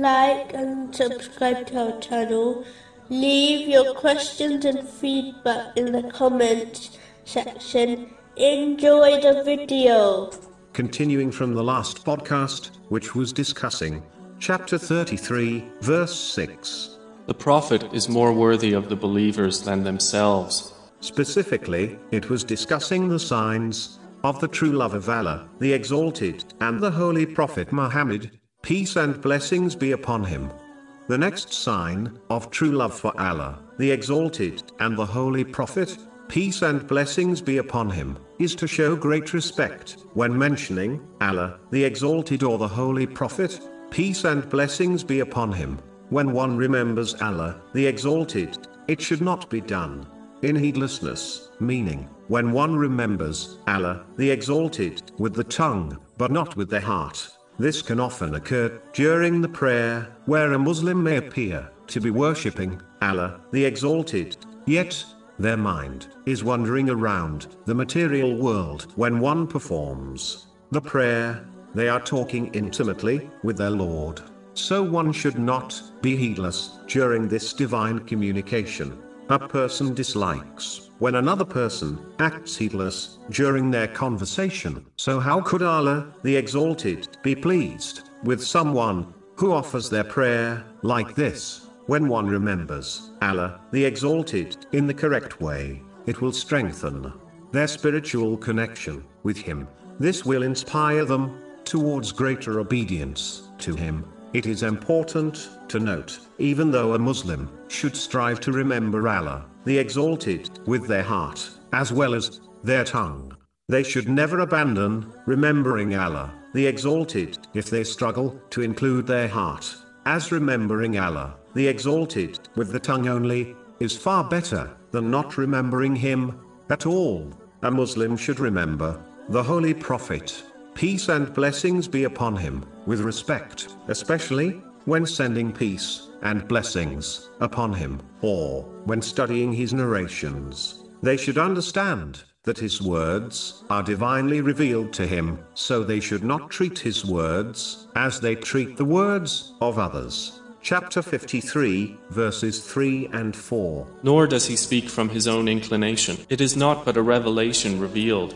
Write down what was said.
like and subscribe to our channel. Leave your questions and feedback in the comments section. Enjoy the video. Continuing from the last podcast, which was discussing chapter 33, verse 6. The Prophet is more worthy of the believers than themselves. Specifically, it was discussing the signs of the true love of Allah, the Exalted, and the Holy Prophet Muhammad, peace and blessings be upon him. The next sign of true love for Allah, the Exalted, and the Holy Prophet, peace and blessings be upon him, is to show great respect when mentioning Allah, the Exalted, or the Holy Prophet, peace and blessings be upon him. When one remembers Allah, the Exalted, it should not be done in heedlessness, meaning, when one remembers Allah, the Exalted, with the tongue, but not with the heart. This can often occur during the prayer, where a Muslim may appear to be worshipping Allah, the Exalted, yet their mind is wandering around the material world when one performs the prayer. They are talking intimately with their Lord. So one should not be heedless during this divine communication. A person dislikes when another person acts heedless during their conversation. So, how could Allah, the Exalted, be pleased with someone who offers their prayer like this? When one remembers Allah, the Exalted, in the correct way, it will strengthen their spiritual connection with Him. This will inspire them towards greater obedience to Him. It is important to note, even though a Muslim should strive to remember Allah, the Exalted, with their heart, as well as their tongue, they should never abandon remembering Allah, the Exalted, if they struggle to include their heart, as remembering Allah, the Exalted, with the tongue only, is far better than not remembering Him at all. A Muslim should remember the Holy Prophet, peace and blessings be upon him, with respect, especially when sending peace and blessings upon him, or when studying his narrations. They should understand that his words are divinely revealed to him, so they should not treat his words as they treat the words of others. Chapter 53, verses 3 and 4. Nor does he speak from his own inclination. It is not but a revelation revealed